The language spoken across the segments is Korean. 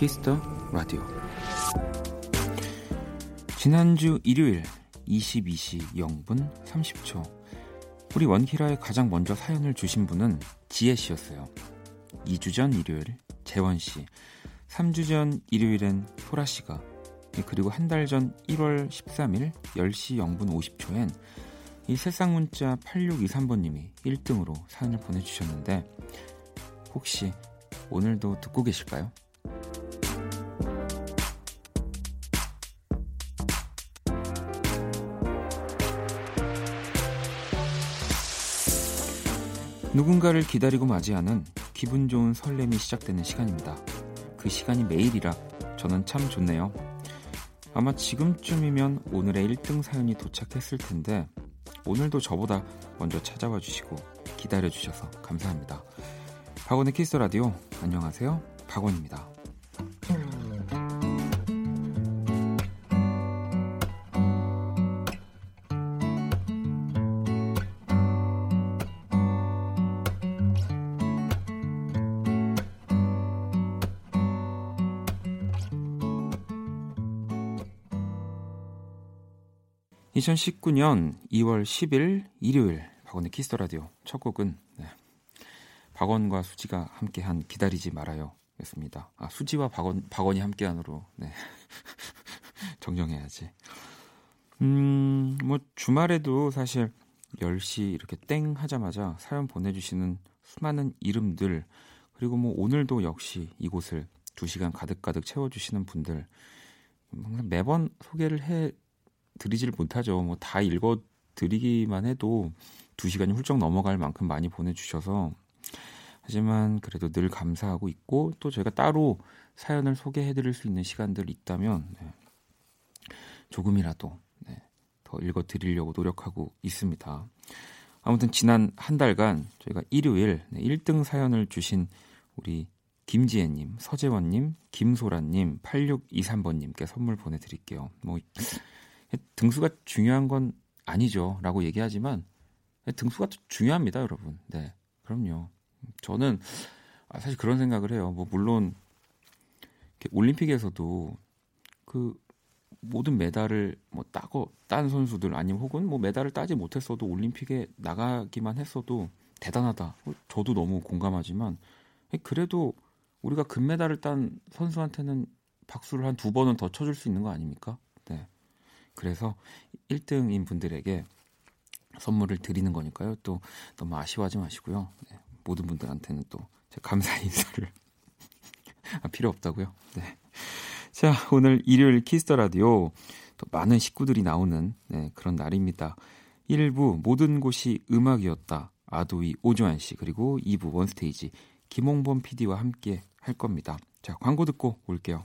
키스 더 라디오 지난주 일요일 22시 0분 30초 우리 원키라에 가장 먼저 사연을 주신 분은 지혜 씨였어요. 2주 전 일요일 재원 씨, 3주 전 일요일엔 소라 씨가 그리고 한 달 전 1월 13일 10시 0분 50초엔 이 새싹 문자 8623번님이 1등으로 사연을 보내주셨는데 혹시 오늘도 듣고 계실까요? 누군가를 기다리고 맞이하는 기분 좋은 설렘이 시작되는 시간입니다. 그 시간이 매일이라 저는 참 좋네요. 아마 지금쯤이면 오늘의 1등 사연이 도착했을 텐데 오늘도 저보다 먼저 찾아와 주시고 기다려 주셔서 감사합니다. 박원의 키스 라디오 안녕하세요. 박원입니다. 2019년 2월 10일 일요일 박원의 키스 더 라디오 첫 곡은 네. 박원과 수지가 함께한 기다리지 말아요 였습니다. 아 수지와 박원 박원이 함께한으로 네. 정정해야지. 음뭐 주말에도 사실 10시 이렇게 땡 하자마자 사연 보내주시는 수많은 이름들 그리고 뭐 오늘도 역시 이곳을 2시간 가득가득 채워주시는 분들 항상 매번 소개를 해 드리질 못하죠. 뭐 다 읽어 드리기만 해도 두 시간이 훌쩍 넘어갈 만큼 많이 보내주셔서 하지만 그래도 늘 감사하고 있고 또 저희가 따로 사연을 소개해드릴 수 있는 시간들 있다면 네, 조금이라도 네, 더 읽어드리려고 노력하고 있습니다. 아무튼 지난 한 달간 저희가 일요일 네, 1등 사연을 주신 우리 김지혜님, 서재원님, 김소라님, 8623번님께 선물 보내드릴게요. 뭐 등수가 중요한 건 아니죠라고 얘기하지만 등수가 중요합니다, 여러분. 네, 그럼요. 저는 아, 사실 그런 생각을 해요. 뭐 물론 올림픽에서도 그 모든 메달을 뭐 따고 딴 선수들 아니면 혹은 뭐 메달을 따지 못했어도 올림픽에 나가기만 했어도 대단하다. 저도 너무 공감하지만 그래도 우리가 금메달을 딴 선수한테는 박수를 한 두 번은 더 쳐줄 수 있는 거 아닙니까? 네. 그래서 1등인 분들에게 선물을 드리는 거니까요. 또 너무 아쉬워하지 마시고요. 네, 모든 분들한테는 또 감사 인사를 아, 필요 없다고요. 네. 자, 오늘 일요일 키스 더 라디오 또 많은 식구들이 나오는 네, 그런 날입니다. 1부 모든 곳이 음악이었다. 아도이 오주환 씨 그리고 2부 원스테이지 김홍범 PD와 함께 할 겁니다. 자, 광고 듣고 올게요.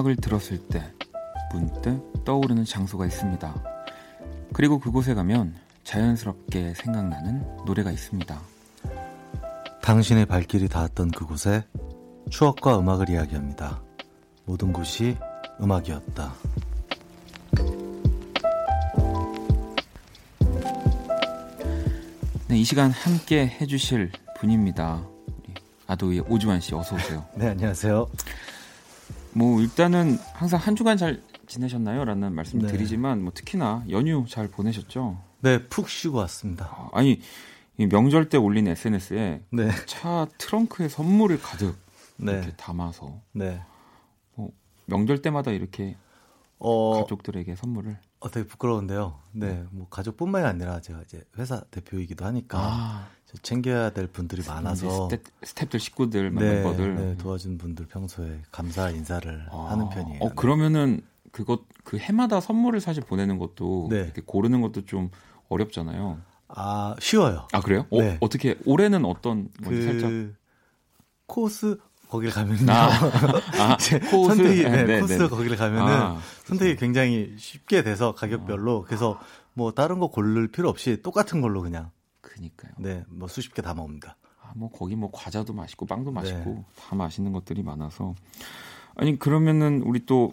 음악을 들었을 때 문득 떠오르는 장소가 있습니다. 그리고 그곳에 가면 자연스럽게 생각나는 노래가 있습니다. 당신의 발길이 닿았던 그곳에 추억과 음악을 이야기합니다. 모든 곳이 음악이었다. 네, 이 시간 함께 해주실 분입니다. 아도의 오주환 씨 어서 오세요. 네, 안녕하세요. 뭐 일단은 항상 한 주간 잘 지내셨나요? 라는 말씀 네. 드리지만 뭐 특히나 연휴 잘 보내셨죠? 네, 푹 쉬고 왔습니다. 아, 아니 명절 때 올린 SNS에 네. 차 트렁크에 선물을 가득 네. 이렇게 담아서 네. 뭐 명절 때마다 이렇게 어, 가족들에게 선물을 어, 되게 부끄러운데요. 네, 뭐 가족뿐만이 아니라 제가 이제 회사 대표이기도 하니까 아. 챙겨야 될 분들이 많아서 스태프, 스태프 들 식구들 멤버들 네, 네, 도와준 분들 평소에 감사 인사를 아. 하는 편이에요. 어, 그러면은 그것 그 해마다 선물을 사실 보내는 것도 네. 이렇게 고르는 것도 좀 어렵잖아요. 아 쉬워요. 아 그래요? 어, 네. 어떻게 올해는 어떤 그 살짝 코스 거기를 가면은요. 아, 아 코스 선택이 네, 네, 코스 네. 거기를 가면은 아, 선택이 굉장히 쉽게 돼서 가격별로 그래서 뭐 다른 거 고를 필요 없이 똑같은 걸로 그냥. 그니까요. 네, 뭐 수십 개 담아옵니다. 아, 뭐 거기 뭐 과자도 맛있고 빵도 맛있고 네. 다 맛있는 것들이 많아서 아니 그러면은 우리 또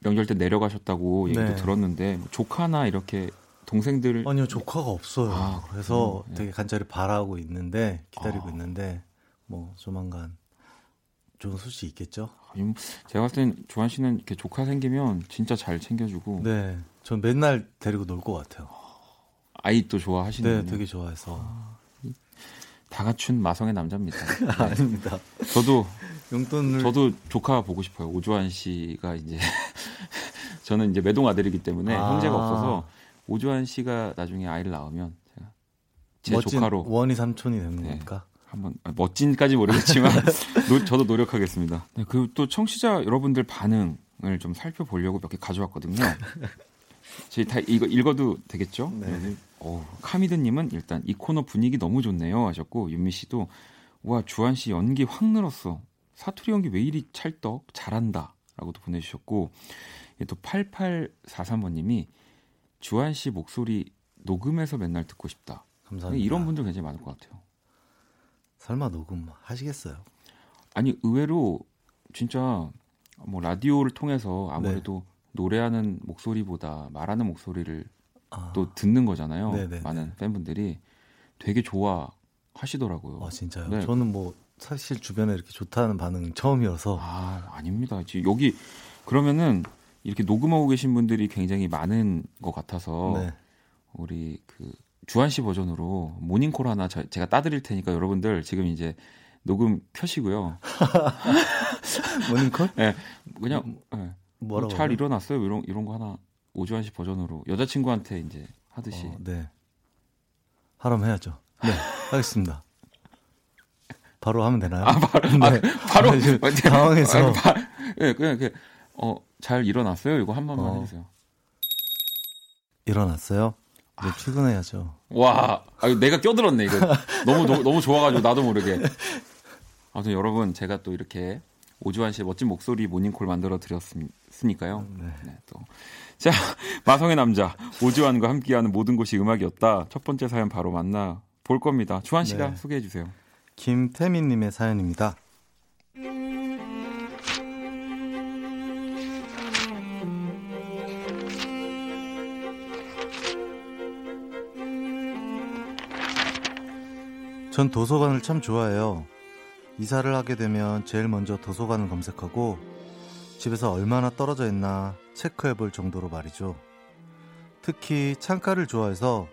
명절 때 내려가셨다고 얘기도 네. 들었는데 뭐 조카나 이렇게 동생들 아니요 조카가 없어요. 아, 그래서 음, 네. 되게 간절히 바라고 있는데 기다리고 아. 있는데 뭐 조만간 좋은 소식 있겠죠. 뭐 제가 봤을 땐 조한 씨는 이렇게 조카 생기면 진짜 잘 챙겨주고. 네, 전 맨날 데리고 놀 것 같아요. 아이 또 좋아하시는. 네, 되게 좋아해서. 아, 다 갖춘 마성의 남자입니다. 네. 아닙니다. 저도 용돈을 저도 조카 보고 싶어요. 오주환 씨가 이제 저는 이제 매동 아들이기 때문에 아. 형제가 없어서 오주환 씨가 나중에 아이를 낳으면 제가 제 조카로 원희 삼촌이 되는 네. 거니까. 한번 아, 멋진까지 모르겠지만 노, 저도 노력하겠습니다. 네, 그리고 또 청취자 여러분들 반응을 좀 살펴보려고 몇 개 가져왔거든요. 저희 다 이거 읽어도 되겠죠? 네. 어, 카미드님은 일단 이 코너 분위기 너무 좋네요 하셨고 윤미 씨도 와 주한 씨 연기 확 늘었어. 사투리 연기 왜 이리 찰떡 잘한다라고도 보내주셨고 또 8843번님이 주한 씨 목소리 녹음해서 맨날 듣고 싶다. 감사합니다. 이런 분들 굉장히 많을 것 같아요. 설마 녹음 하시겠어요? 아니 의외로 진짜 뭐 라디오를 통해서 아무래도 네. 노래하는 목소리보다 말하는 목소리를 아. 또 듣는 거잖아요. 네네네. 많은 팬분들이 되게 좋아하시더라고요. 아 진짜요? 네. 저는 뭐 사실 주변에 이렇게 좋다는 반응 처음이어서 아 아닙니다. 지금 여기 그러면은 이렇게 녹음하고 계신 분들이 굉장히 많은 것 같아서 네. 우리 그 주한 씨 버전으로 모닝콜 하나 저, 제가 따드릴 테니까 여러분들 지금 이제 녹음 켜시고요. 모닝콜? 네, 그냥 네. 뭐라고 잘 일어났어요 이런 이런 거 하나 오주환 씨 버전으로 여자친구한테 이제 하듯이. 어, 네. 하라면 해야죠. 네, 하겠습니다. 바로 하면 되나요? 아, 바로, 네. 아, 바로, 아, 당황해서. 아, 바, 네, 그냥, 그, 어, 잘 일어났어요? 이거 한 번만 어, 해주세요. 일어났어요? 이제 아. 출근해야죠. 와, 아, 내가 껴들었네, 이거. 너무, 너무, 너무 좋아가지고, 나도 모르게. 아무튼 여러분, 제가 또 이렇게 오주환 씨의 멋진 목소리 모닝콜 만들어 드렸으니까요. 네. 네, 또. 자, 마성의 남자, 오주환과 함께하는 모든 곳이 음악이었다. 첫 번째 사연 바로 만나 볼 겁니다. 주한 씨가 네. 소개해 주세요. 김태민 님의 사연입니다. 전 도서관을 참 좋아해요. 이사를 하게 되면 제일 먼저 도서관을 검색하고 집에서 얼마나 떨어져 있나 체크해 볼 정도로 말이죠. 특히 창가를 좋아해서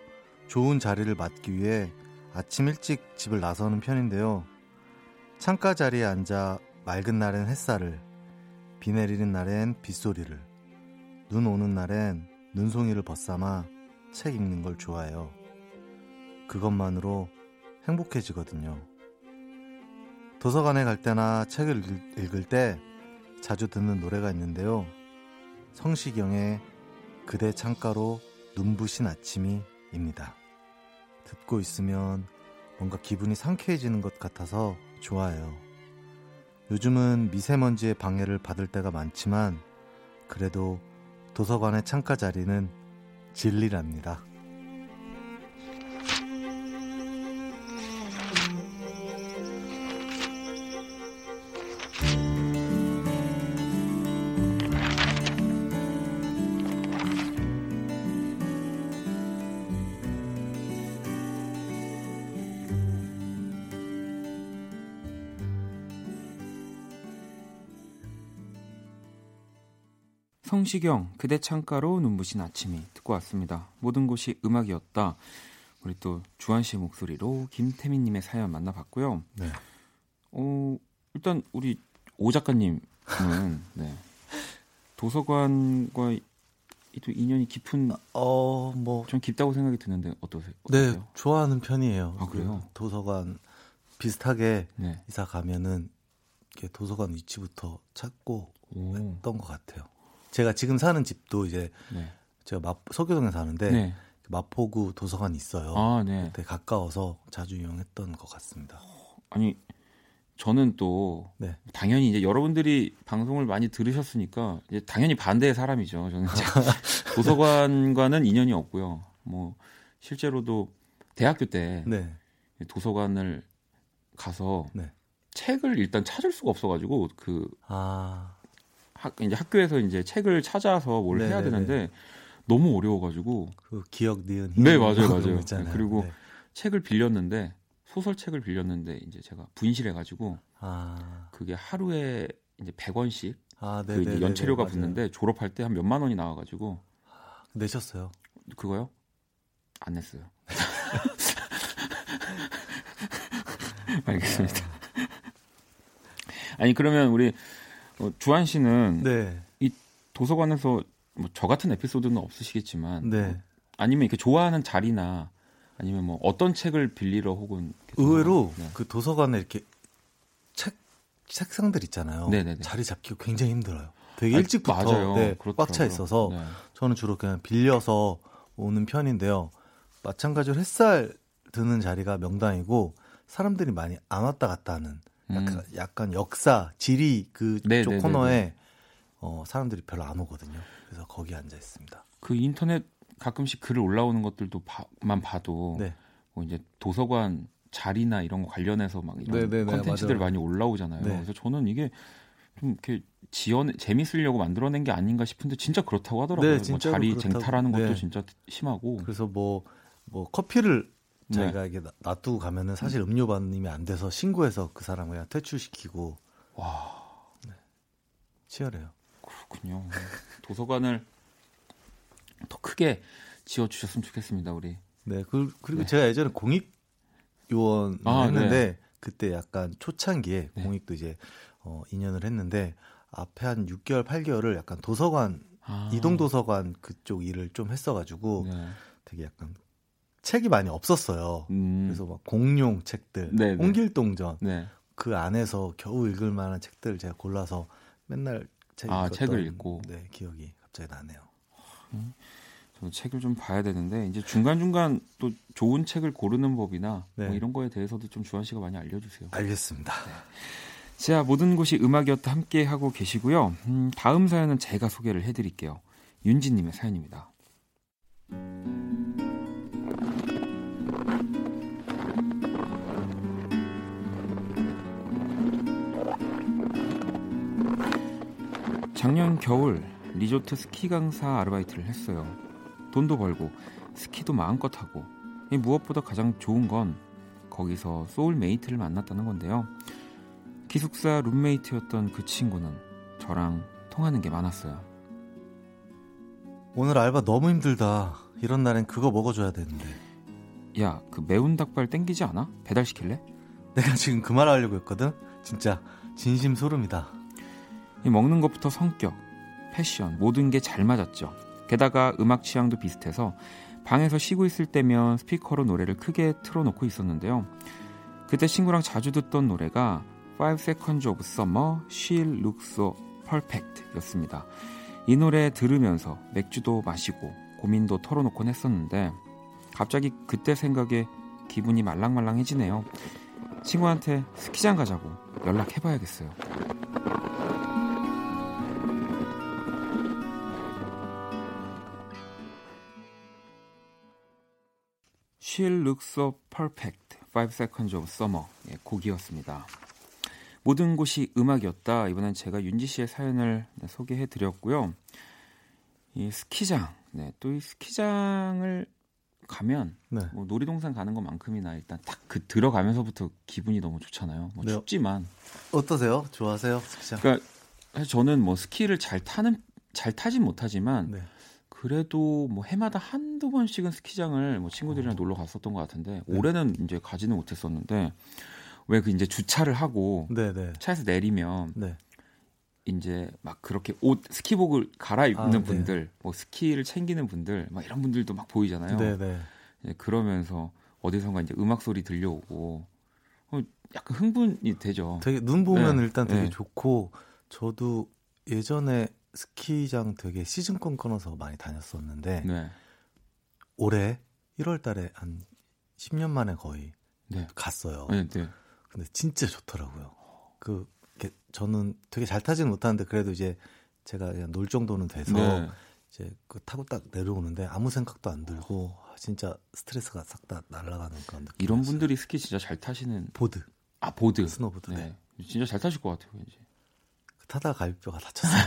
좋은 자리를 맡기 위해 아침 일찍 집을 나서는 편인데요. 창가 자리에 앉아 맑은 날엔 햇살을, 비 내리는 날엔 빗소리를, 눈 오는 날엔 눈송이를 벗삼아 책 읽는 걸 좋아해요. 그것만으로 행복해지거든요. 도서관에 갈 때나 책을 읽을 때 자주 듣는 노래가 있는데요. 성시경의 그대 창가로 눈부신 아침이입니다. 듣고 있으면 뭔가 기분이 상쾌해지는 것 같아서 좋아요. 요즘은 미세먼지의 방해를 받을 때가 많지만 그래도 도서관의 창가 자리는 진리랍니다. 성시경 그대 창가로 눈부신 아침이 듣고 왔습니다. 모든 곳이 음악이었다. 우리 또 주한 씨의 목소리로 김태민 님의 사연 만나봤고요. 네. 어 일단 우리 오 작가님은 네. 도서관과 또 인연이 깊은 어, 뭐좀 깊다고 생각이 드는데 어떠세요? 네, 어떠세요? 좋아하는 편이에요. 아, 그래요? 그 도서관 비슷하게 네. 이사 가면은 이렇게 도서관 위치부터 찾고 오. 했던 것 같아요. 제가 지금 사는 집도 이제 네. 제가 마, 서교동에 사는데 네. 마포구 도서관이 있어요. 아, 네. 되게 가까워서 자주 이용했던 것 같습니다. 아니 저는 또 네. 당연히 이제 여러분들이 방송을 많이 들으셨으니까 이제 당연히 반대의 사람이죠. 저는 도서관과는 인연이 없고요. 뭐 실제로도 대학교 때 네. 도서관을 가서 네. 책을 일단 찾을 수가 없어가지고 그 아, 학, 이제 학교에서 이제 책을 찾아서 뭘 해야 네네네. 되는데 너무 어려워가지고 그 기억 니은 힘 네, 맞아요, 맞아요. 있잖아요. 그리고 네. 책을 빌렸는데 소설책을 빌렸는데 이제 제가 분실해가지고 아, 그게 하루에 이제 100원씩 아, 그 네, 이제 네, 연체료가 네, 붙는데 졸업할 때 한 몇만 원이 나와가지고 내셨어요? 그거요? 안 냈어요. 알겠습니다. 아니 그러면 우리 어, 주한 씨는 네, 도서관에서 뭐 저 같은 에피소드는 없으시겠지만 네. 아니면 이렇게 좋아하는 자리나 아니면 뭐 어떤 책을 빌리러 혹은 의외로 네. 그 도서관에 이렇게 책 책상들 있잖아요. 네네네. 자리 잡기가 굉장히 힘들어요. 되게 아, 일찍부터. 네, 그렇더라고요. 꽉차 있어서 네. 저는 주로 그냥 빌려서 오는 편인데요. 마찬가지로 햇살 드는 자리가 명당이고 사람들이 많이 안 왔다 갔다 하는 약간, 음. 약간 역사, 지리 그쪽 네네네네. 코너에 어, 사람들이 별로 안 오거든요. 그래서 거기 앉아 있습니다. 그 인터넷 가끔씩 글 올라오는 것들도 봐, 만 봐도 네. 뭐 이제 도서관 자리나 이런 거 관련해서 막 이런 컨텐츠들. 많이 올라오잖아요. 네. 그래서 저는 이게 좀 이렇게 지연 재밌으려고 만들어낸 게 아닌가 싶은데 진짜 그렇다고 하더라고요. 네, 뭐 자리 그렇다고. 쟁탈하는 것도 네. 진짜 심하고. 그래서 뭐, 뭐 커피를 네. 저희가 이게 놔- 놔두고 가면은 사실 음료 반님이 안 돼서 신고해서 그 사람 그냥 퇴출시키고 와 치열해요. 그렇군요. 도서관을 더 크게 지어 주셨으면 좋겠습니다, 우리. 네, 그, 그리고 네. 제가 예전에 공익 요원 아, 했는데 그때 약간 초창기에 네. 공익도 이제 어, 2년을 했는데 앞에 한 6개월, 8개월을 약간 도서관 아, 이동 도서관 그쪽 일을 좀 했어가지고 네. 되게 약간 책이 많이 없었어요. 음, 그래서 막 공룡 책들, 네, 네. 홍길동전 네. 그 안에서 겨우 읽을 만한 책들 제가 골라서 맨날 책 아, 책을 읽고. 네 기억이 갑자기 나네요. 저도 책을 좀 봐야 되는데 이제 중간 중간 또 좋은 책을 고르는 법이나 네. 뭐 이런 거에 대해서도 좀 주한 씨가 많이 알려주세요. 알겠습니다. 자, 모든 곳이 음악이었다 함께 하고 계시고요. 음, 다음 사연은 제가 소개를 해드릴게요. 윤지님의 사연입니다. 작년 겨울 리조트 스키 강사 아르바이트를 했어요. 돈도 벌고 스키도 마음껏 하고 이 무엇보다 가장 좋은 건 거기서 soulmate를 만났다는 건데요. 기숙사 룸메이트였던 그 친구는 저랑 통하는 게 많았어요. 오늘 알바 너무 힘들다. 이런 날엔 그거 먹어줘야 되는데. 야, 그 매운 닭발 땡기지 않아? 배달 시킬래? 내가 지금 그 말 하려고 했거든. 진짜 진심 소름이다. 이 먹는 것부터 성격, 패션 모든 게 잘 맞았죠. 게다가 음악 취향도 비슷해서 방에서 쉬고 있을 때면 스피커로 노래를 크게 틀어놓고 있었는데요. 그때 친구랑 자주 듣던 노래가 Five Seconds of Summer, She Looks So Perfect 였습니다. 이 노래 들으면서 맥주도 마시고 고민도 털어놓곤 했었는데 갑자기 그때 생각에 기분이 말랑말랑해지네요. 친구한테 스키장 가자고 연락해봐야겠어요. She'll look so perfect. Five Seconds of Summer. 예, 곡이었습니다. 모든 곳이 음악이었다. 이번엔 제가 윤지 씨의 사연을 네, 소개해 드렸고요. 이 스키장. 네, 또 이 스키장을 가면 네. 뭐 놀이동산 가는 것만큼이나 일단 딱 그 들어가면서부터 기분이 너무 좋잖아요. 뭐 네. 춥지만 어떠세요? 좋아하세요? 스키장? 그러니까 사실 저는 뭐 스키를 잘 타는 잘 타진 못하지만 네. 그래도 뭐 해마다 한두 번씩은 스키장을 뭐 친구들이랑 놀러 갔었던 것 같은데 올해는 이제 가지는 못했었는데 왜 그 이제 주차를 하고 네, 네. 차에서 내리면 네. 이제 막 그렇게 옷 스키복을 갈아입는 아, 네. 분들, 뭐 스키를 챙기는 분들, 막 이런 분들도 막 보이잖아요. 네네. 예, 그러면서 어디선가 이제 음악 소리 들려오고 어, 약간 흥분이 되죠. 되게 눈 보면 네, 일단 되게 네. 좋고 저도 예전에 스키장 되게 시즌권 끊어서 많이 다녔었는데 네, 올해 1월 달에 한 10년 만에 거의 네, 갔어요. 네, 네. 근데 진짜 좋더라고요. 그 저는 되게 잘 타지는 못하는데 그래도 이제 제가 그냥 놀 정도는 돼서 네. 이제 그 타고 딱 내려오는데 아무 생각도 안 들고 아, 진짜 스트레스가 싹 다 날아가는 그런 느낌. 이런 분들이 스키 진짜 잘 타시는 보드, 아 보드, 스노보드. 네. 네, 진짜 잘 타실 것 같아요, 왠지. 타다가 갈비뼈가 다쳤어요.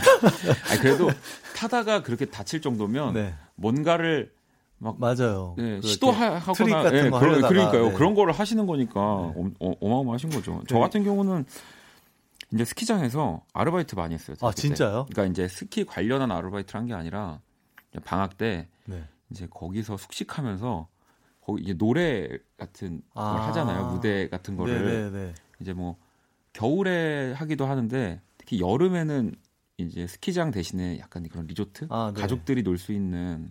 아니 그래도 타다가 그렇게 다칠 정도면 네, 뭔가를 막 맞아요. 네, 그 시도하거나 트릭 같은 예, 거 그러, 그러니까요. 네. 그런 거를 하시는 거니까 네. 어, 어, 마어마하신 거죠. 저 네. 같은 경우는 이제 스키장에서 아르바이트 많이 했어요. 아. 진짜요? 그러니까 이제 스키 관련한 아르바이트를 한 게 아니라 방학 때 네. 이제 거기서 숙식하면서 거기 이제 노래 같은 걸 아. 하잖아요. 무대 같은 거를 네네네. 이제 뭐 겨울에 하기도 하는데 특히 여름에는 이제 스키장 대신에 약간 그런 리조트 아, 네. 가족들이 놀 수 있는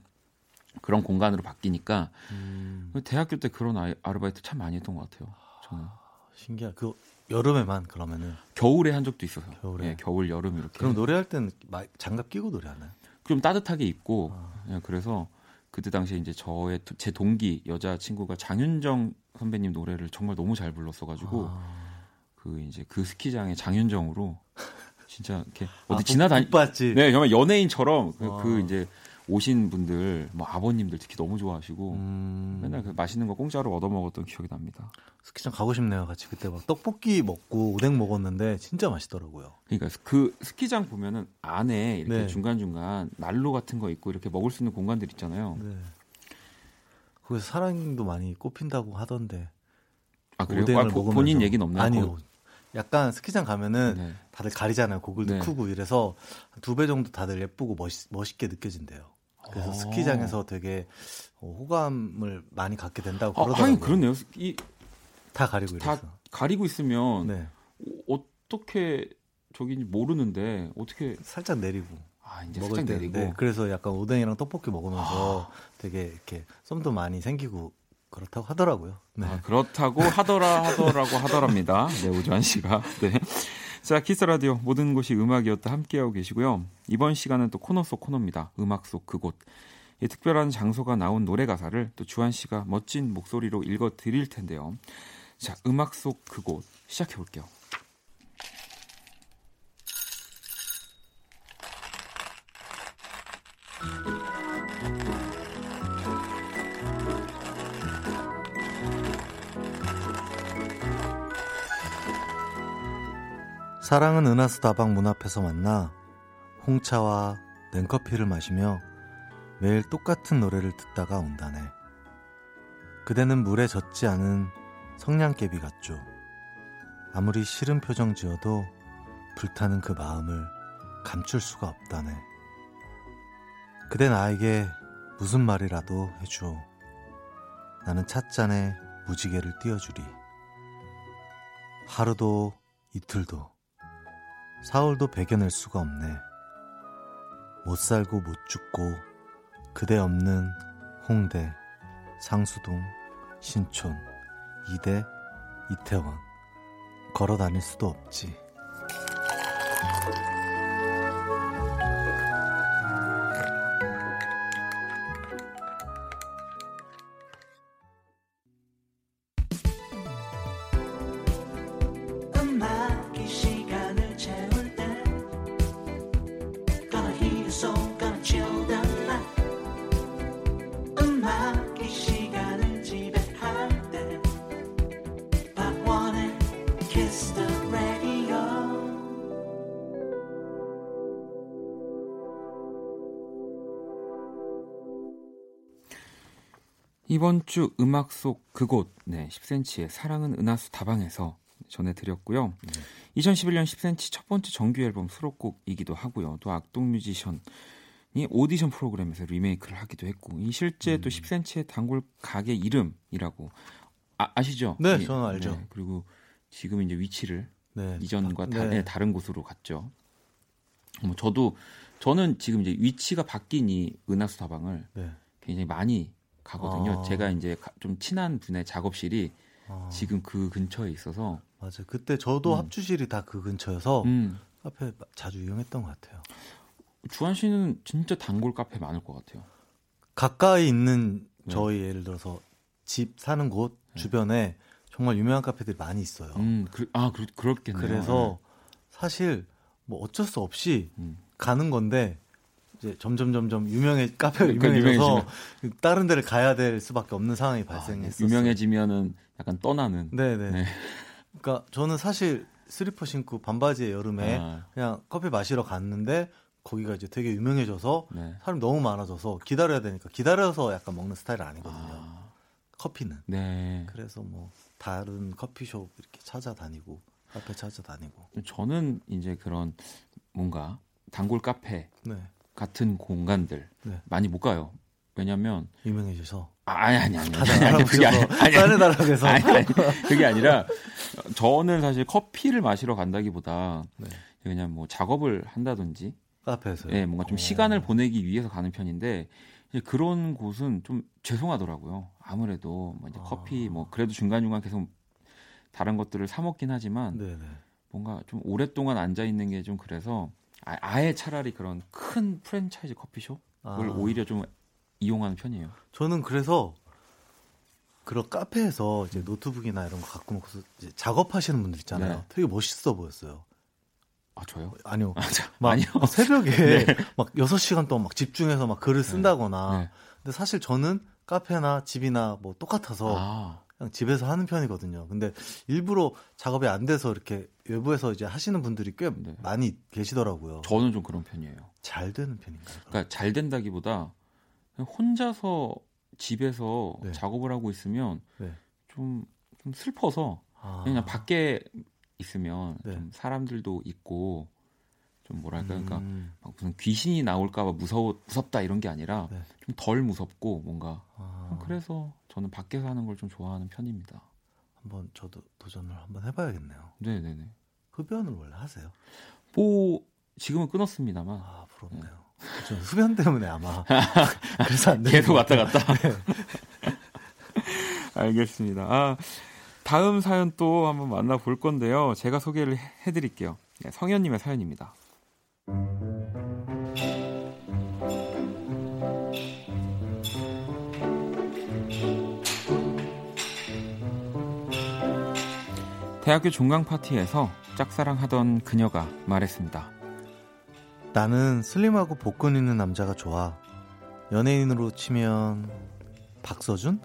그런 공간으로 바뀌니까 음, 대학교 때 그런 아이- 아르바이트 참 많이 했던 것 같아요. 저는 신기하. 그 여름에만 그러면은 겨울에 한 적도 있어요. 겨울에? 예, 겨울 여름 이렇게. 그럼 노래할 때는 마- 장갑 끼고 노래하나요? 좀 따뜻하게 입고 아. 예, 그래서 그때 당시에 이제 저의 두- 제 동기 여자 친구가 장윤정 선배님 노래를 정말 너무 잘 불렀어가지고 아. 그 이제 그 스키장의 장윤정으로 진짜 이렇게 어디 아, 지나다니 복 받지. 네 정말 연예인처럼 그, 아. 그 이제 오신 분들 뭐 아버님들 특히 너무 좋아하시고 음, 맨날 그 맛있는 거 공짜로 얻어 먹었던 기억이 납니다. 스키장 가고 싶네요. 같이 그때 막 떡볶이 먹고 오뎅 먹었는데 진짜 맛있더라고요. 그러니까 그 스키장 보면은 안에 이렇게 네. 중간 중간 난로 같은 거 있고 이렇게 먹을 수 있는 공간들 있잖아요. 네. 거기서 사랑도 많이 꼽힌다고 하던데. 아 그래요? 아, 보-. 본인 얘기는 없나요? 아니요. 약간 스키장 가면은 네. 다들 가리잖아요. 고글도 네. 크고 이래서 두 배 정도 다들 예쁘고 멋있, 멋있게 느껴진대요. 그래서 어. 스키장에서 되게 어, 호감을 많이 갖게 된다고 아, 그러더라고요. 하긴 그렇네요. 이, 다 가리고 다 이래서. 가리고 있으면 네. 어, 어떻게 저긴지 모르는데 어떻게 살짝 내리고 아 이제 먹을 살짝 때 내리고 네, 그래서 약간 오뎅이랑 떡볶이 먹으면서 되게 이렇게 썸도 많이 생기고 그렇다고 하더라고요. 네. 아, 그렇다고 하더라 하더라고 하더랍니다. 네 오주환 씨가 네. 자 키스 더 라디오 모든 곳이 음악이었다 함께하고 계시고요. 이번 시간은 또 코너 속 코너입니다. 음악 속 그곳. 이 특별한 장소가 나온 노래 가사를 또 주한 씨가 멋진 목소리로 읽어 드릴 텐데요. 자 음악 속 그곳 시작해 볼게요. 사랑은 은하수 다방 문 앞에서 만나 홍차와 냉커피를 마시며 매일 똑같은 노래를 듣다가 온다네. 그대는 물에 젖지 않은 성냥개비 같죠. 아무리 싫은 표정 지어도 불타는 그 마음을 감출 수가 없다네. 그대 나에게 무슨 말이라도 해줘. 나는 찻잔에 무지개를 띄워주리. 하루도 이틀도 사흘도 배겨낼 수가 없네. 못 살고 못 죽고 그대 없는 홍대, 상수동, 신촌, 이대, 이태원 걸어 다닐 수도 없지. 이번 주 음악 속 그곳 네 10cm의 사랑은 은하수 다방에서 전해드렸고요. 2011년 10cm 첫 번째 정규 앨범 수록곡이기도 하고요. 또 악동 뮤지션이 오디션 프로그램에서 리메이크를 하기도 했고 이 실제 또 10cm의 단골 가게 이름이라고 아, 시죠 네, 저는 알죠. 그리고 지금 이제 위치를 네. 이전과 다, 네. 네, 다른 곳으로 갔죠. 뭐 저도 저는 지금 이제 위치가 바뀐 이 은하수 다방을 네. 굉장히 많이 가거든요. 아. 제가 이제 가- 좀 친한 분의 작업실이 아, 지금 그 근처에 있어서 맞아요. 그때 저도 음. 합주실이 다 그 근처여서 음, 카페 자주 이용했던 것 같아요. 주한 씨는 진짜 단골 카페 많을 것 같아요. 가까이 있는 네. 저희 예를 들어서 집 사는 곳 주변에 정말 유명한 카페들이 많이 있어요. 음, 그, 아, 그, 그렇겠네요. 그래서 사실 뭐 어쩔 수 없이 음. 가는 건데 이제 점점 점점 유명해 카페가 그러니까 유명해져서 다른 데를 가야 될 수밖에 없는 상황이 아, 발생했었어요. 유명해지면은 약간 떠나는. 네네. 네. 그러니까 저는 사실 슬리퍼 신고 반바지에 여름에 아, 그냥 커피 마시러 갔는데 거기가 이제 되게 유명해져서 네. 사람 너무 많아져서 기다려야 되니까 기다려서 약간 먹는 스타일 아니거든요. 아, 커피는. 네. 그래서 뭐 다른 커피숍 이렇게 찾아다니고 카페 찾아다니고. 저는 이제 그런 뭔가 단골 카페 네. 같은 공간들 네. 많이 못 가요. 왜냐면 유명해져서 아, 아니 아니 아니 가자 아니, 아니 그게 아니 아니 싸내달라고 해서 아니, 아니, 그게 아니라 저는 사실 커피를 마시러 간다기보다 네. 그냥 뭐 작업을 한다든지 카페에서요. 예, 뭔가 좀 어. 시간을 보내기 위해서 가는 편인데 그런 곳은 좀 죄송하더라고요. 아무래도 뭐 이제 아. 커피 뭐 그래도 중간 중간 계속 다른 것들을 사 먹긴 하지만 네네. 뭔가 좀 오랫동안 앉아 있는 게 좀 그래서 아, 아예 차라리 그런 큰 프랜차이즈 커피숍을 아. 오히려 좀 이용하는 편이에요. 저는 그래서 그런 카페에서 이제 노트북이나 이런 거 갖고 놓고서 이제 작업하시는 분들 있잖아요. 네. 되게 멋있어 보였어요. 아 저요? 아니요. 아, 저, 막 아니요. 새벽에 막 6시간 동안 막 집중해서 막 글을 쓴다거나. 네. 근데 사실 저는 카페나 집이나 뭐 똑같아서 아, 그냥 집에서 하는 편이거든요. 근데 일부러 작업이 안 돼서 이렇게 외부에서 이제 하시는 분들이 꽤 네. 많이 계시더라고요. 저는 좀 그런 편이에요. 잘 되는 편인가요? 그러니까 잘 된다기보다 혼자서 집에서 네. 작업을 하고 있으면 네. 좀, 좀 슬퍼서 아. 그냥 밖에 있으면 네. 좀 사람들도 있고 좀 뭐랄까 그러니까 음. 막 무슨 귀신이 나올까봐 무서워 무섭다 이런 게 아니라 네. 좀덜 무섭고 뭔가 아. 그래서 저는 밖에서 하는 걸 좀 좋아하는 편입니다. 한번 저도 도전을 한번 해봐야겠네요. 네네네. 흡연을 원래 하세요? 뭐 지금은 끊었습니다만 아 부럽네요. 저 흡연 때문에 아마 그래서 안 계속 것 왔다. 갔다. 알겠습니다. 아, 다음 사연 또 한번 만나볼 건데요. 제가 소개를 해- 해드릴게요. 네, 성현님의 사연입니다. 대학교 종강 파티에서 짝사랑하던 그녀가 말했습니다. 나는 슬림하고 복근 있는 남자가 좋아. 연예인으로 치면 박서준?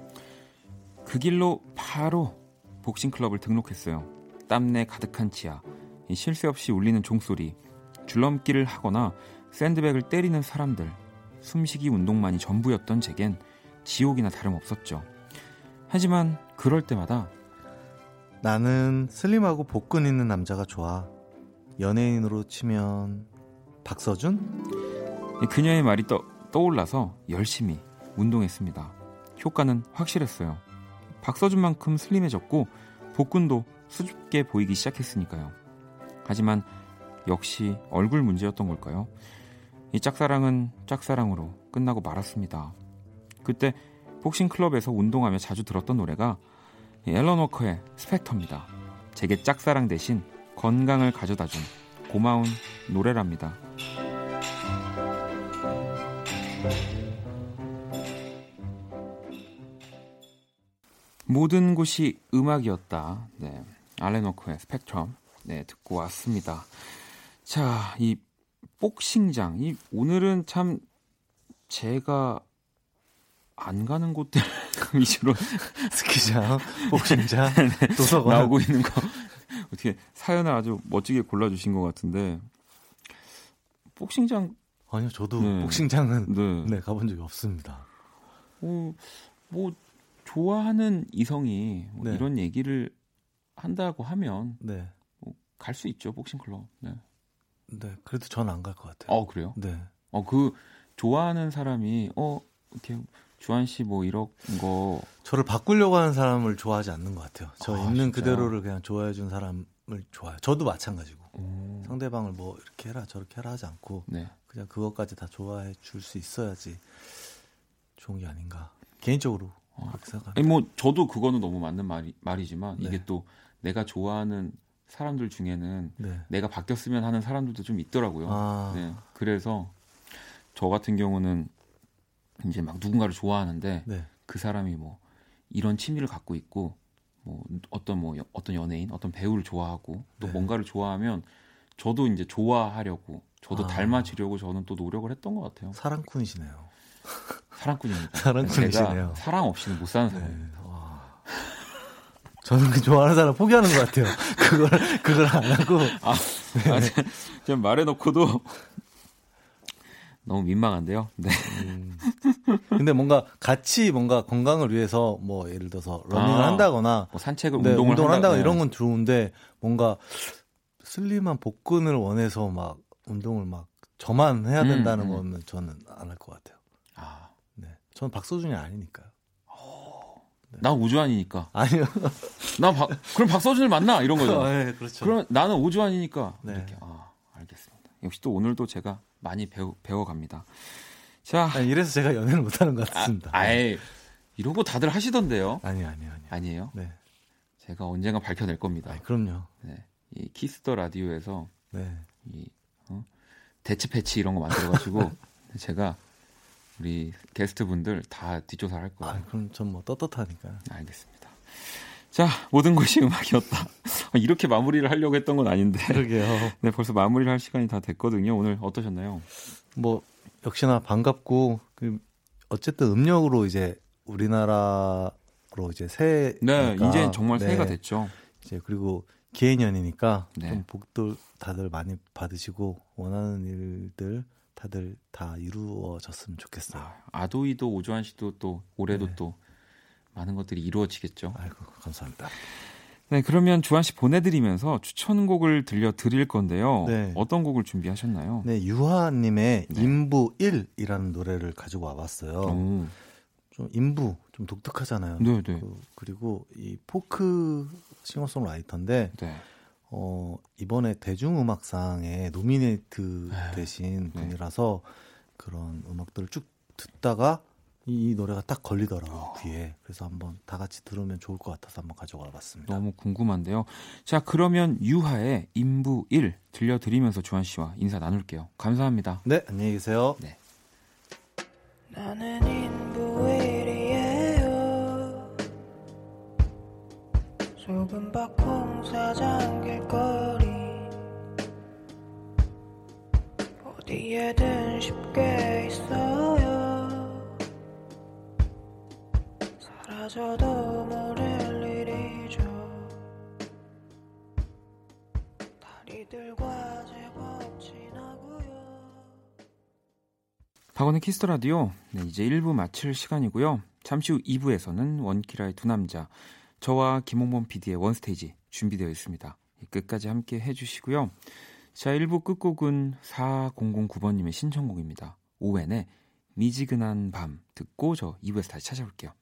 그 길로 바로 복싱 클럽을 등록했어요. 땀내 가득한 치아, 새 없이 울리는 종소리, 줄넘기를 하거나 샌드백을 때리는 사람들, 숨쉬기 운동만이 전부였던 제겐 지옥이나 다름없었죠. 하지만 그럴 때마다 나는 슬림하고 복근 있는 남자가 좋아. 연예인으로 치면 박서준? 이 그녀의 말이 떠, 떠올라서 열심히 운동했습니다. 효과는 확실했어요. 박서준만큼 슬림해졌고 복근도 수줍게 보이기 시작했으니까요. 하지만 역시 얼굴 문제였던 걸까요? 이 짝사랑은 짝사랑으로 끝나고 말았습니다. 그때 복싱 클럽에서 운동하며 자주 들었던 노래가 이 앨런 워커의 스펙터입니다. 제게 짝사랑 대신 건강을 가져다 준 고마운 노래랍니다. 모든 곳이 음악이었다. 네. 알렌 워커의 스펙트럼. 네, 듣고 왔습니다. 자, 이 복싱장. 이 오늘은 참 제가 안 가는 곳들 위주로 스키장, 복싱장, 도서관. 네. 나오고 있는 거 어떻게 사연을 아주 멋지게 골라주신 것 같은데 복싱장 아니요, 저도 네. 복싱장은 네, 네, 가본 적이 없습니다. 어, 뭐 좋아하는 이성이 뭐 네. 이런 얘기를 한다고 하면 네. 갈수 있죠 복싱 클럽. 네. 네, 그래도 전 안 갈 것 같아요. 어 그래요? 네. 어그 좋아하는 사람이 어 이렇게 주한 씨 뭐 이런 거 저를 바꾸려고 하는 사람을 좋아하지 않는 것 같아요. 저 아, 있는 진짜요? 그대로를 그냥 좋아해 준 사람을 좋아해요. 저도 마찬가지고 오. 상대방을 뭐 이렇게 해라 저렇게 해라 하지 않고 네. 그냥 그것까지 다 좋아해 줄 수 있어야지 좋은 게 아닌가 개인적으로 그렇게 생각합니다. 아니 뭐 저도 그거는 너무 맞는 말이 말이지만 네. 이게 또 내가 좋아하는 사람들 중에는 네. 내가 바뀌었으면 하는 사람들도 좀 있더라고요. 아, 네. 그래서 저 같은 경우는 이제 막 누군가를 좋아하는데 네. 그 사람이 뭐 이런 취미를 갖고 있고 뭐 어떤 뭐 여- 어떤 연예인, 어떤 배우를 좋아하고 또 네. 뭔가를 좋아하면 저도 이제 좋아하려고 저도 아. 닮아지려고 저는 또 노력을 했던 것 같아요. 사랑꾼이시네요. 사랑꾼입니다. 사랑꾼이시네요. 사랑 없이는 못 사는 네. 사람. 와. 저는 그 좋아하는 사람 포기하는 것 같아요. 그걸 그걸 안 하고 아, 아, 제- 제가 말해놓고도 너무 민망한데요. 네. 음. 근데 뭔가 같이 뭔가 건강을 위해서 뭐 예를 들어서 러닝을 아, 한다거나 뭐 산책을 네, 운동을, 운동을 한다 거나 한다- 이런 네. 건 좋은데 뭔가 슬림한 복근을 원해서 막 운동을 막 저만 해야 음, 된다는 음. 거는 저는 안 할 것 같아요. 아, 네. 저는 박서준이 아니니까요. 난 오주환이니까. 아니요. 나 박, 그럼 박서준을 만나 이런 거죠. 네, 그렇죠. 그러면 나는 오주환이니까 네. 이렇게 아 알겠습니다. 역시 또 오늘도 제가 많이 배워 배워갑니다. 자, 아니, 이래서 제가 연애를 못 하는 것 같습니다. 아, 아예 이러고 다들 하시던데요. 아니요, 아니요, 아니요. 아니에요? 네. 제가 언젠가 밝혀낼 겁니다. 아, 그럼요. 네. 이 키스 더 라디오에서 네. 이 어? 대치 패치 이런 거 만들어가지고 제가 우리 게스트분들 다 뒷조사를 할 거예요. 아, 그럼 전 뭐 떳떳하니까. 알겠습니다. 자, 모든 것이 음악이었다. 이렇게 마무리를 하려고 했던 건 아닌데. 그러게요. 네, 벌써 마무리를 할 시간이 다 됐거든요. 오늘 어떠셨나요? 뭐 역시나 반갑고 그 어쨌든 음력으로 이제 우리나라로 이제 새해 네, 이제 정말 새해가 됐죠. 이제 그리고 기해년이니까 네. 좀 복들 다들 많이 받으시고 원하는 일들 다들 다 이루어졌으면 좋겠어요. 아, 아도이도 오주환 씨도 또 올해도 네. 또 많은 것들이 이루어지겠죠. 아이고 감사합니다. 네, 그러면 주한 씨 보내드리면서 추천곡을 들려드릴 건데요. 네. 어떤 곡을 준비하셨나요? 네 유하님의 네. 인부 1이라는 노래를 가지고 와봤어요. 오, 좀 인부 좀 독특하잖아요. 네, 네, 그, 그리고 이 포크 싱어송라이터인데 네. 어, 이번에 대중음악상에 노미네이트 네. 되신 네. 분이라서 그런 음악들을 쭉 듣다가 이, 이 노래가 딱 걸리더라고요, 귀에. 그래서 한번 다 같이 들으면 좋을 것 같아서 한번 가져와 봤습니다. 너무 궁금한데요. 자, 그러면 유하의 인부 1 들려드리면서 주한 씨와 인사 나눌게요. 감사합니다. 네, 안녕히 계세요. 나는 인부일이에요 소금밭 공사장 길거리 어디에든 쉽게 있어 사라져도 모를 일이죠 다리들과 제법 지나고요 박원의 키스 더 라디오 네, 이제 1부 마칠 시간이고요. 잠시 후 2부에서는 원키라의 두 남자 저와 김홍범 PD의 원스테이지 준비되어 있습니다. 끝까지 함께 해주시고요. 자 1부 끝곡은 4009번님의 신청곡입니다. 오웬의 미지근한 밤 듣고 저 2부에서 다시 찾아올게요.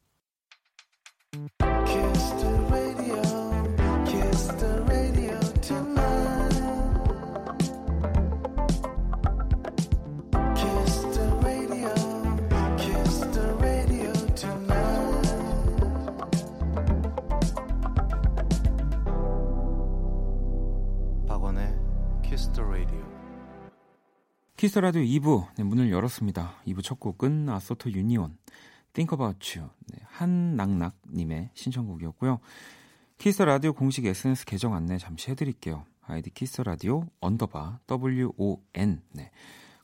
키스 더 라디오. 키스 더 라디오 2부 네, 문을 열었습니다. 2부 첫 곡은 아소토 유니온 Think About You 네, 한낙낙님의 신청곡이었고요. 키스 더 라디오 공식 SNS 계정 안내 잠시 해드릴게요. 아이디 키스 더 라디오 underbar WON 네.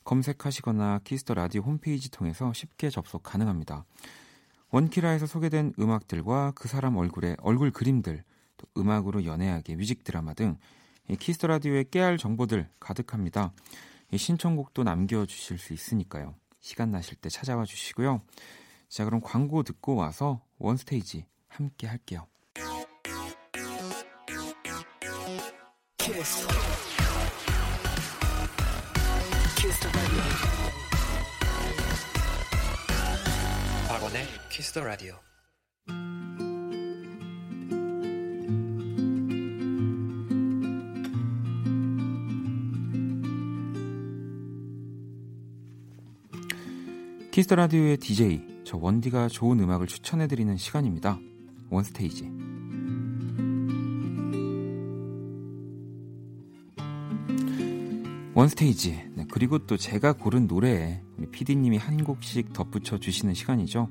검색하시거나 키스 더 라디오 홈페이지 통해서 쉽게 접속 가능합니다. 원키라에서 소개된 음악들과 그 사람 얼굴의 얼굴 그림들, 또 음악으로 연애하기 뮤직 드라마 등 키스 더 라디오의 깨알 정보들 가득합니다. 이 신청곡도 남겨주실 수 있으니까요. 시간 나실 때 찾아와 주시고요. 자, 그럼 광고 듣고 와서 원스테이지 함께 할게요. 키스. 키스 박원의 키스 더 라디오. 키스 더 라디오의 DJ 저 원디가 좋은 음악을 추천해 드리는 시간입니다. 원스테이지. 원스테이지. 네, 그리고 또 제가 고른 노래에 우리 PD님이 한 곡씩 덧붙여 주시는 시간이죠.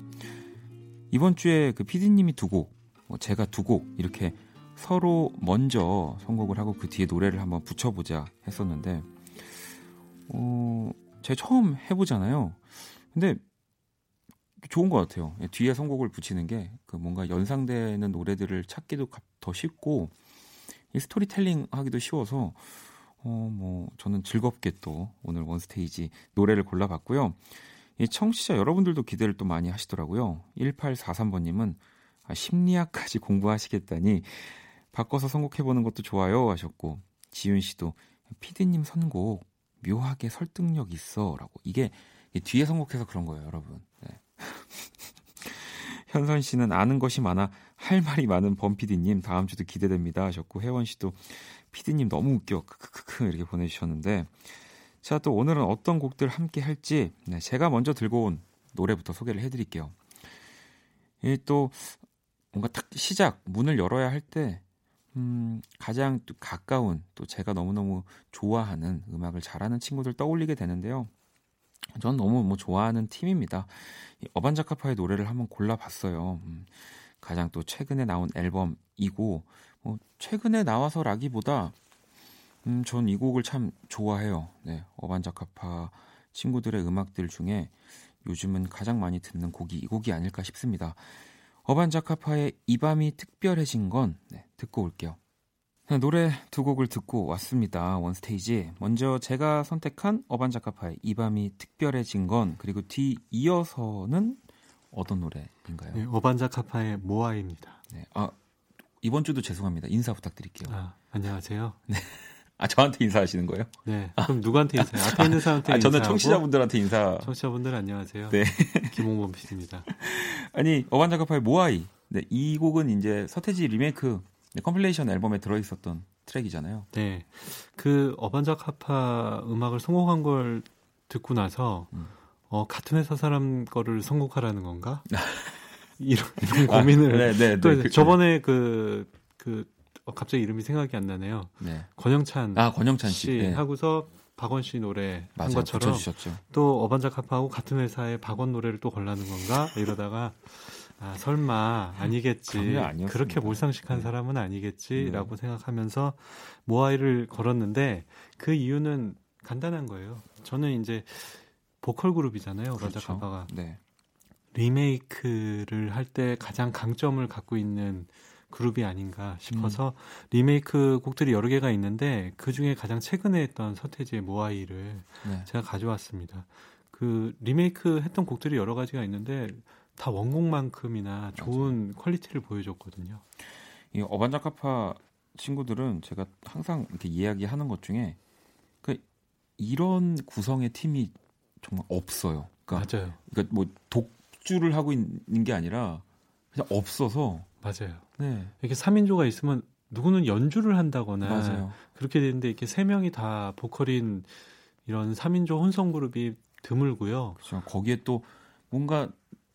이번 주에 그 PD님이 두 곡, 뭐 제가 두 곡 이렇게 서로 먼저 선곡을 하고 그 뒤에 노래를 한번 붙여보자 했었는데, 어, 제가 처음 해보잖아요. 근데 좋은 것 같아요. 예, 뒤에 선곡을 붙이는 게 그 뭔가 연상되는 노래들을 찾기도 가- 더 쉽고 이 스토리텔링 하기도 쉬워서 어 뭐 저는 즐겁게 또 오늘 원스테이지 노래를 골라봤고요. 이 청취자 여러분들도 기대를 또 많이 하시더라고요. 1843번님은 아, 심리학까지 공부하시겠다니 바꿔서 선곡해보는 것도 좋아요 하셨고 지윤 씨도 피디님 선곡 묘하게 설득력 있어라고 이게 이 뒤에 선곡해서 그런 거예요, 여러분. 네. 현선 씨는 아는 것이 많아 할 말이 많은 범피디님 다음 주도 기대됩니다 하셨고 혜원 씨도 피디님 너무 웃겨 크크크크 이렇게 보내주셨는데 자 또 오늘은 어떤 곡들 함께 할지 네, 제가 먼저 들고 온 노래부터 소개를 해드릴게요. 이 또 뭔가 딱 시작 문을 열어야 할 때 음, 가장 또 가까운 또 제가 너무너무 좋아하는 음악을 잘하는 친구들 떠올리게 되는데요. 전 너무 뭐 좋아하는 팀입니다. 이 어반자카파의 노래를 한번 골라봤어요. 음, 가장 또 최근에 나온 앨범이고 뭐 최근에 나와서라기보다 음, 전 이 곡을 참 좋아해요. 네, 어반자카파 친구들의 음악들 중에 요즘은 가장 많이 듣는 곡이 이 곡이 아닐까 싶습니다. 어반자카파의 이 밤이 특별해진 건 네, 듣고 올게요. 네, 노래 두 곡을 듣고 왔습니다. 원스테이지. 먼저 제가 선택한 어반자카파의 이 밤이 특별해진 건 그리고 뒤 이어서는 어떤 노래인가요? 네, 어반자카파의 모아입니다. 네. 아 이번 주도 죄송합니다. 인사 부탁드릴게요. 아, 안녕하세요. 아 저한테 인사하시는 거예요? 네. 그럼 누구한테 인사해요? 앞에 있는 사람한테 아 저는 인사하고 청취자분들한테 인사. 청취자분들 안녕하세요. 네. 김홍범 PD입니다. 아니 어반자카파의 모아이. 네, 이 곡은 이제 서태지 리메이크 네, 컴필레이션 앨범에 들어있었던 트랙이잖아요. 네. 그 어반자카파 음악을 선곡한 걸 듣고 나서 음. 어, 같은 회사 사람 거를 선곡하라는 건가? 이런, 이런 고민을 네, 네, 또 네. 그- 저번에 그, 그, 어, 갑자기 이름이 생각이 안 나네요. 네. 권영찬 아 권영찬 씨. 씨 네. 하고서 박원 씨 노래 한 맞아요. 것처럼 붙여주셨죠. 또 어반자카파하고 같은 회사의 박원 노래를 또 걸라는 건가 이러다가 아 설마 아니겠지. 그렇게 몰상식한 네. 사람은 아니겠지라고 생각하면서 모아이를 걸었는데 그 이유는 간단한 거예요. 저는 이제 보컬 그룹이잖아요. 어반자카파가 네. 리메이크를 할 때 가장 강점을 갖고 있는 그룹이 아닌가 싶어서 음. 리메이크 곡들이 여러 개가 있는데 그 중에 가장 최근에 했던 서태지의 모아이를 네. 제가 가져왔습니다. 그 리메이크 했던 곡들이 여러 가지가 있는데 다 원곡만큼이나 좋은 퀄리티를 보여줬거든요. 이 어반자카파 친구들은 제가 항상 이렇게 이야기하는 것 중에 그 이런 구성의 팀이 정말 없어요. 그러니까, 맞아요. 그러니까 뭐 독주를 하고 있는 게 아니라 그냥 없어서 맞아요. 네 이렇게 3인조가 있으면 누구는 연주를 한다거나 맞아요. 그렇게 되는데 이렇게 세 명이 다 보컬인 이런 3인조 혼성 그룹이 드물고요. 그렇죠. 거기에 또 뭔가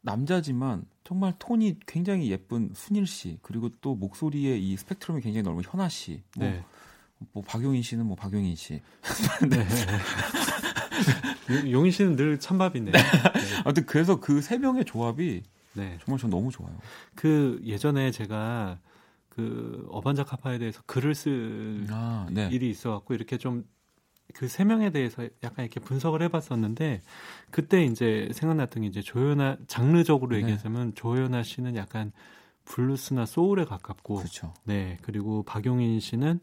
남자지만 정말 톤이 굉장히 예쁜 순일 씨 그리고 또 목소리의 이 스펙트럼이 굉장히 넓은 현아 씨, 뭐, 네. 뭐 박용인 씨는 뭐 박용인 씨. 네. 용- 용인 씨는 늘 찬밥이네요. 네. 아무튼 그래서 그 세 명의 조합이 네. 정말 전 너무 좋아요. 그 예전에 제가 그 어반자카파에 대해서 글을 쓸 아, 네. 일이 있어갖고 이렇게 좀 그 세 명에 대해서 약간 이렇게 분석을 해봤었는데 그때 이제 생각났던 게 이제 조연아 장르적으로 네. 얘기하자면 조연아 씨는 약간 블루스나 소울에 가깝고 그렇죠. 네 그리고 박용인 씨는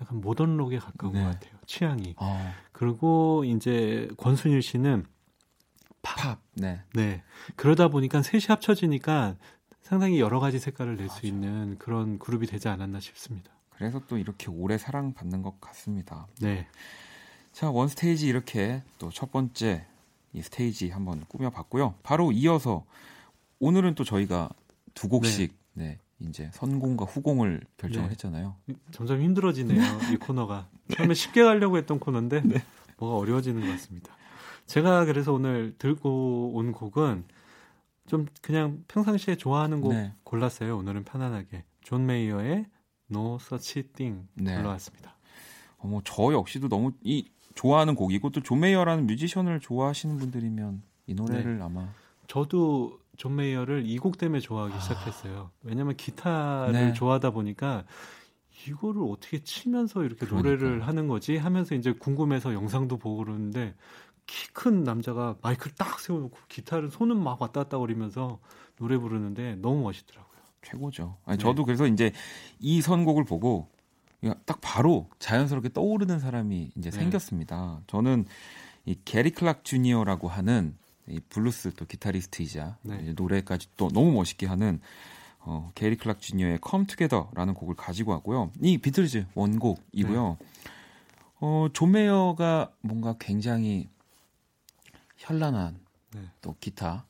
약간 모던록에 가까운 네. 것 같아요 취향이 아, 그리고 이제 권순일 씨는 팝. 네. 네 그러다 보니까 셋이 합쳐지니까 상당히 여러 가지 색깔을 낼 수. 있는 그런 그룹이 되지 않았나 싶습니다. 그래서 또 이렇게 오래 사랑받는 것 같습니다. 네, 자, 원 스테이지 이렇게 또 첫 번째 이 스테이지 한번 꾸며봤고요. 바로 이어서 오늘은 또 저희가 두 곡씩 네, 이제 선공과 후공을 결정을 네. 했잖아요. 점점 힘들어지네요 이 코너가 처음에 쉽게 가려고 했던 코너인데 네. 뭐가 어려워지는 것 같습니다. 제가 그래서 오늘 들고 온 곡은 좀 그냥 평상시에 좋아하는 곡 네. 골랐어요. 오늘은 편안하게 존 메이어의 No Such Thing 네. 불러왔습니다. 어머 저 역시도 너무 이 좋아하는 곡이고 또 존 메이어라는 뮤지션을 좋아하시는 분들이면 이 노래를 아마 저도 존 메이어를 이 곡 때문에 좋아하기 시작했어요. 왜냐면 기타를 네. 좋아하다 보니까 이거를 어떻게 치면서 이렇게 그러니까. 노래를 하는 거지 하면서 이제 궁금해서 영상도 보고 그러는데 키 큰 남자가 마이크를 딱 세워놓고 기타를 손은 막 왔다 갔다 거리면서 노래 부르는데 너무 멋있더라고요. 최고죠. 아니, 네. 저도 그래서 이제 이 선곡을 보고 딱 바로 자연스럽게 떠오르는 사람이 이제 네. 생겼습니다. 저는 이 게리 클락 주니어라고 하는 이 블루스 또 기타리스트이자 네. 노래까지 또 너무 멋있게 하는 어, 게리 클락 주니어의 Come Together라는 곡을 가지고 왔고요. 이 비틀즈 원곡이고요. 네. 어, 존 메이어가 뭔가 굉장히 현란한 네. 또 기타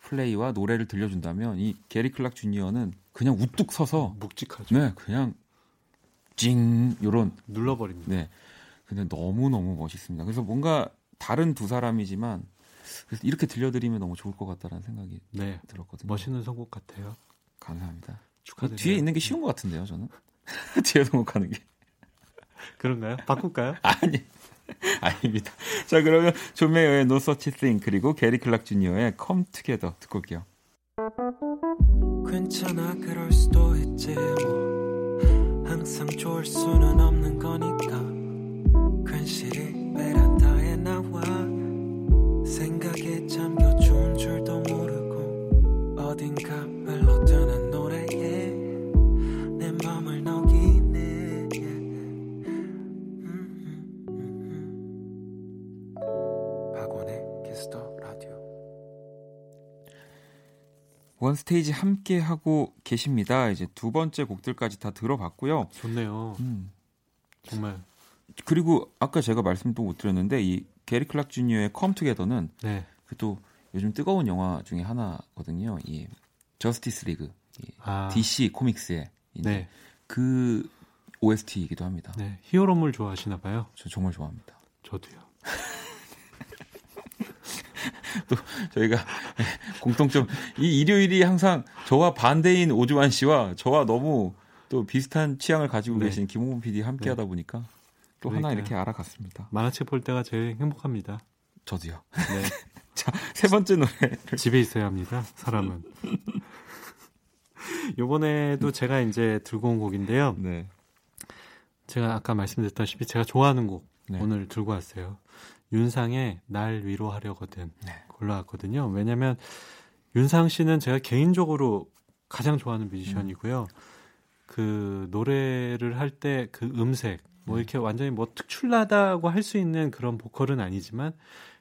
플레이와 노래를 들려준다면 이 게리 클락 주니어는 그냥 우뚝 서서 묵직하죠. 네 그냥 찡 요런 눌러버립니다. 네 근데 너무 너무 멋있습니다. 그래서 뭔가 다른 두 사람이지만 그래서 이렇게 들려드리면 너무 좋을 것 같다라는 생각이 네. 들었거든요. 멋있는 선곡 같아요. 감사합니다. 축하드려요. 뒤에 있는 게 쉬운 것 같은데요, 저는 뒤에 선곡하는 게 그런가요? 바꿀까요? 아니 아닙니다. 자 그러면 존 메이어의 No Such Thing 그리고 게리 클락 주니어의 Come Together 듣고 올게요. 괜찮아 그럴 수도 있지 뭐 항상 좋을 수는 없는 거니까. 괜시리 베란다에 나와 생각에 잠겨 좋은 줄도 모르고 어딘가 흘러드는 노래에 내 맘을 녹이네. 음, 음, 음, 음. 박원의 키스 더 원 스테이지 함께 하고 계십니다. 이제 두 번째 곡들까지 다 들어봤고요. 좋네요. 음. 정말. 그리고 아까 제가 말씀도 못 드렸는데 이 게리 클락 주니어의 Come Together는 네. 그 또 요즘 뜨거운 영화 중에 하나거든요. 이 저스티스 리그 이 아, DC 코믹스의 네. 그 OST이기도 합니다. 네. 히어로물 좋아하시나 봐요. 저 정말 좋아합니다. 저도요. 저희가 공통점 이 일요일이 항상 저와 반대인 오주환 씨와 저와 너무 또 비슷한 취향을 가지고 네. 계신 김홍범 PD 함께 네. 하다 보니까 또 하나 그러니까요. 이렇게 알아갔습니다. 만화책 볼 때가 제일 행복합니다. 저도요. 네. 자, 세 번째 노래. 집에 있어야 합니다. 사람은. 요번에도 제가 이제 들고 온 곡인데요. 네. 제가 아까 말씀드렸다시피 제가 좋아하는 곡 네. 오늘 들고 왔어요. 윤상의 날 위로하려거든 네. 골라왔거든요. 왜냐하면 윤상 씨는 제가 개인적으로 가장 좋아하는 뮤지션이고요. 그 노래를 할 때 그 음색 뭐 네. 이렇게 완전히 뭐 특출나다고 할 수 있는 그런 보컬은 아니지만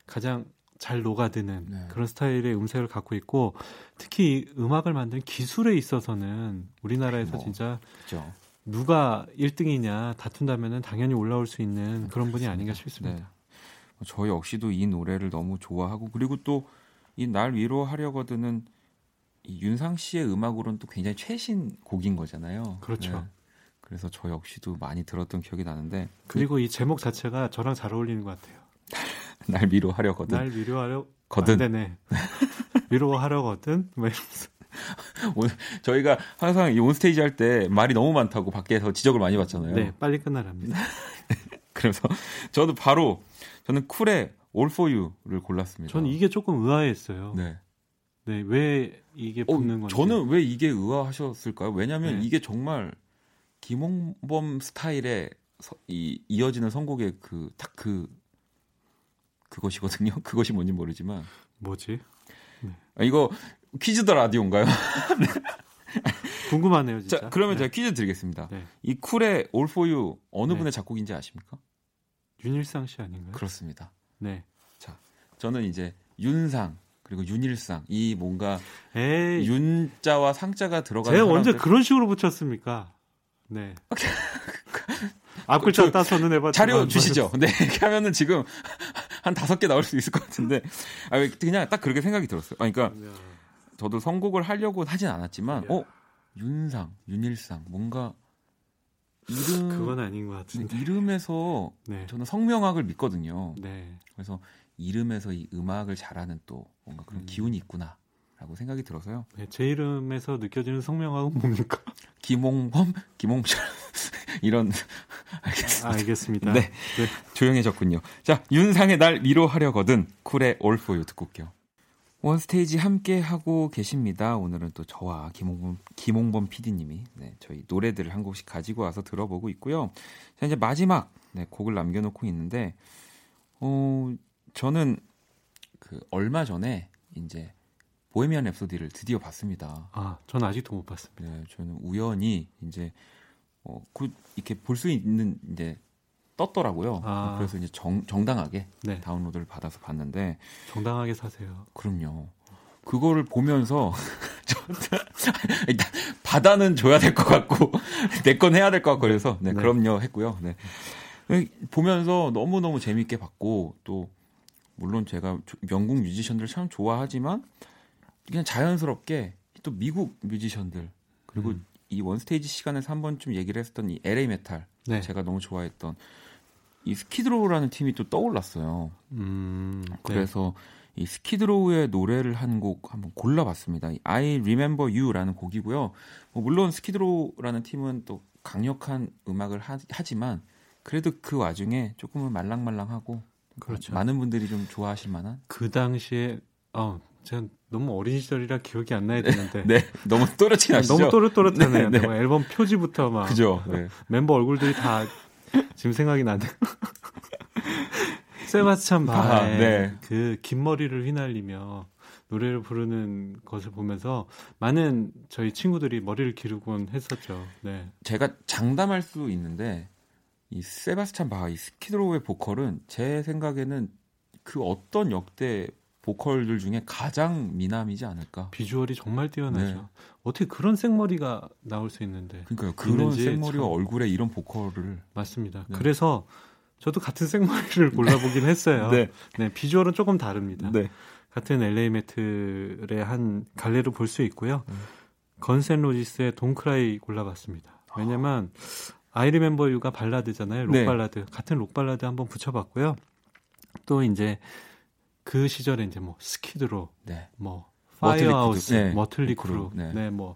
가장 잘 녹아드는 네. 그런 스타일의 음색을 갖고 있고 특히 이 음악을 만드는 기술에 있어서는 우리나라에서 뭐. 진짜 그렇죠. 누가 1등이냐 다툰다면은 당연히 올라올 수 있는 그런 분이 아닌가 싶습니다. 네. 저 역시도 이 노래를 너무 좋아하고 그리고 또 이 날 위로하려거든은 이 윤상 씨의 음악으로는 또 굉장히 최신 곡인 거잖아요. 그렇죠. 네. 그래서 저 역시도 많이 들었던 기억이 나는데 그리고 이 제목 자체가 저랑 잘 어울리는 것 같아요. 날 위로하려거든. 날 위로하려 거든. 안 되네. 위로하려거든. 뭐 이러면서. 오늘 저희가 항상 이 온스테이지 할 때 말이 너무 많다고 밖에서 지적을 많이 받잖아요. 네, 빨리 끝나랍니다. 그래서 저도 바로 저는 쿨의 All For You를 골랐습니다. 저는 이게 조금 의아했어요. 네, 네. 왜 이게 어, 붙는 건지. 저는 왜 이게 의아하셨을까요? 왜냐하면 네. 이게 정말 김홍범 스타일의 서- 이 이어지는 선곡의 그 딱 그 그것이거든요. 그것이 뭔지 모르지만 뭐지? 아, 이거 퀴즈 더 라디오인가요? 궁금하네요, 진짜. 자, 그러면 네. 제가 퀴즈 드리겠습니다. 네. 이 쿨의 All For You 어느 네. 분의 작곡인지 아십니까? 윤일상 씨 아닌가요? 그렇습니다. 네. 저는 이제 윤상 그리고 윤일상 이 뭔가 에이, 윤자와 상자가 들어가는 제가 언제 그런 식으로 붙였습니까? 네. 앞 글자 그 따서는 해봤지만 자료 주시죠. 네, 이렇게 하면은 지금 한 다섯 개 나올 수 있을 것 같은데, 아, 왜 그냥 딱 그렇게 생각이 들었어요. 아, 그러니까 야, 저도 선곡을 하려고 하진 않았지만, 야. 어, 윤상, 윤일상, 뭔가 이름, 그건 아닌 것 같은데. 이름에서 네. 저는 성명학을 믿거든요. 네. 그래서 이름에서 이 음악을 잘하는 또 뭔가 그런 음. 기운이 있구나라고 생각이 들어서요. 네, 제 이름에서 느껴지는 성명하고 뭡니까? 김홍범, 김홍철 이런 알겠습니다. 아, 알겠습니다. 네. 조용해졌군요. 자, 윤상의 날 위로하려거든 쿨의 You 듣고 올게요. 원스테이지 함께 하고 계십니다. 오늘은 또 저와 김홍범, 김홍범 PD님이 네, 저희 노래들을 한 곡씩 가지고 와서 들어보고 있고요. 자, 이제 마지막 네, 곡을 남겨놓고 있는데, 어, 저는 그 얼마 전에 이제 보헤미안 랩소디를 드디어 봤습니다. 아, 전 아직도 못 봤습니다. 네, 저는 우연히 이제 어, 그 이렇게 볼 수 있는 이제 떴더라고요. 아. 그래서 이제 정, 정당하게 네. 다운로드를 받아서 봤는데 정당하게 사세요. 그럼요. 그거를 보면서 받아는 줘야 될 것 같고 내 건 해야 될 것 같고 그래서 네, 네. 그럼요 했고요. 네. 보면서 너무 너무 재밌게 봤고 또 물론 제가 조- 영국 뮤지션들 참 좋아하지만 그냥 자연스럽게 또 미국 뮤지션들 그리고 음. 이 원스테이지 시간에서 한 번쯤 얘기를 했었던 이 LA 메탈 네. 제가 너무 좋아했던 이 스키드로우라는 팀이 또 떠올랐어요. 음, 네. 그래서 이 스키드로우의 노래를 한 곡 한번 골라봤습니다. 이 I Remember You라는 곡이고요. 뭐 물론 스키드로우라는 팀은 또 강력한 음악을 하, 지만 그래도 그 와중에 조금은 말랑말랑하고 그렇죠. 많은 분들이 좀 좋아하실 만한 그 당시에 어, 제가 너무 어린 시절이라 기억이 안 나야 되는데 네 너무 또렷이 나시죠? 너무 또렷또렷하네요. 네, 네. 뭐 앨범 표지부터 막 그죠? 네. 멤버 얼굴들이 다 지금 생각이 나네. 세바스찬 아, 바의 네. 그긴 머리를 휘날리며 노래를 부르는 것을 보면서 많은 저희 친구들이 머리를 기르곤 했었죠. 네. 제가 장담할 수 있는데 이 세바스찬 바하 이 스키드로우의 보컬은 제 생각에는 그 어떤 역대 보컬들 중에 가장 미남이지 않을까. 비주얼이 정말 뛰어나죠. 네. 어떻게 그런 생머리가 나올 수 있는데. 그러니까요. 그런 생머리와 참- 얼굴에 이런 보컬을 맞습니다. 네. 그래서 저도 같은 생머리를 골라보긴 했어요. 네. 네, 비주얼은 조금 다릅니다. 네. 같은 LA 메틀의 한 갈래로 볼 수 있고요. 음. 건즈 앤 로지스의 Don't Cry 골라봤습니다. 왜냐면 I Remember You가 발라드잖아요. 록 네. 발라드. 같은 록 발라드 한번 붙여봤고요. 또 이제 그 시절에 이제 뭐 스키드로, 네. 뭐 파이어하우스, 네. 머틀리 크루, 크루, 네. 네, 뭐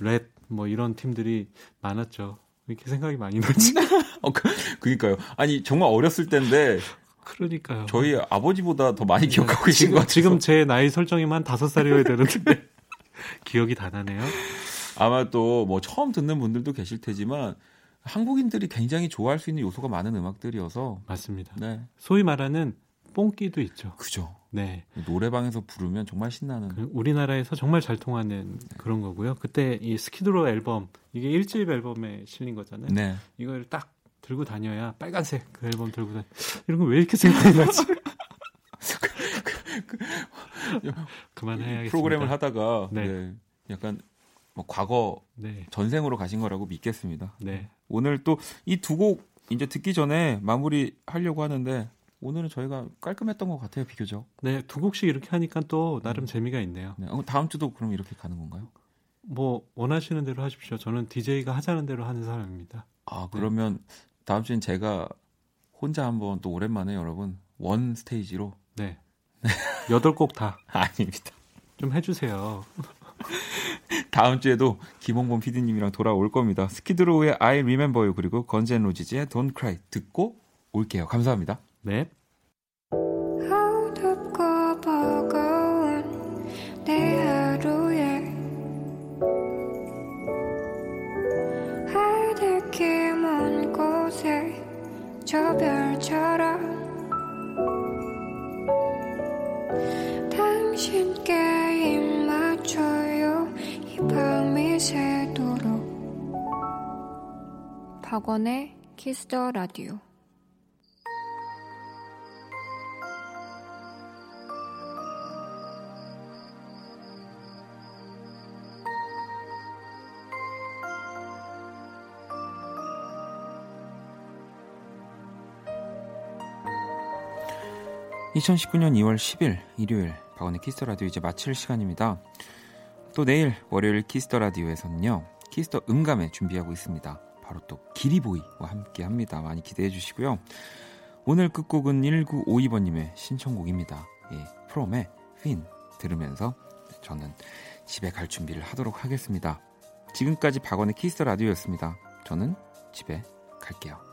렛, 뭐 이런 팀들이 많았죠. 이렇게 생각이 많이 나지. 어, 그, 그니까요. 아니 정말 어렸을 때인데 그러니까요. 저희 아버지보다 더 많이 네, 기억하고 계신 것 지금, 같아요. 지금 제 나이 설정이면 한 다섯 살이어야 되는데 기억이 다 나네요. 아마 또 뭐 처음 듣는 분들도 계실 테지만 한국인들이 굉장히 좋아할 수 있는 요소가 많은 음악들이어서 맞습니다. 네. 소위 말하는 뽕끼도 있죠. 그죠. 네. 노래방에서 부르면 정말 신나는 그 우리나라에서 정말 잘 통하는 그런 거고요. 그때 이 스키드로 앨범 이게 1집 앨범에 실린 거잖아요. 네. 이걸 딱 들고 다녀야 빨간색 그 앨범 들고 다니. 이런 거 왜 이렇게 생각이 나지? 그만해야겠습니다. 프로그램을 하다가 네. 네, 약간 뭐 과거 네. 전생으로 가신 거라고 믿겠습니다. 네. 오늘 또 이 두 곡 이제 듣기 전에 마무리 하려고 하는데 오늘은 저희가 깔끔했던 것 같아요 비교적. 네, 두 곡씩 이렇게 하니까 또 나름 재미가 있네요. 네. 어, 다음 주도 그럼 이렇게 가는 건가요? 뭐 원하시는 대로 하십시오. 저는 DJ가 하자는 대로 하는 사람입니다. 아 그러면 다음 주엔 제가 혼자 한번 또 오랜만에 여러분 원 스테이지로 네. 여덟 곡 다 좀 아닙니다. 해주세요. 다음 주에도 김홍범 PD님이랑 돌아올 겁니다. 스키드로우의 I Remember You 그리고 건즈 앤 로지즈의 Don't Cry 듣고 올게요. 감사합니다. 네. 밤이 새도록 박원의 키스더 라디오 2019년 2월 10일 일요일 박원의 키스터 라디오 이제 마칠 시간입니다. 또 내일 월요일 키스 더 라디오에서는요. 키스 더 음감회 준비하고 있습니다. 바로 또 기리보이와 함께 합니다. 많이 기대해 주시고요. 오늘 끝곡은 1952번님의 신청곡입니다. 예, 프롬의 퀸 들으면서 저는 집에 갈 준비를 하도록 하겠습니다. 지금까지 박원의 키스 더 라디오였습니다. 저는 집에 갈게요.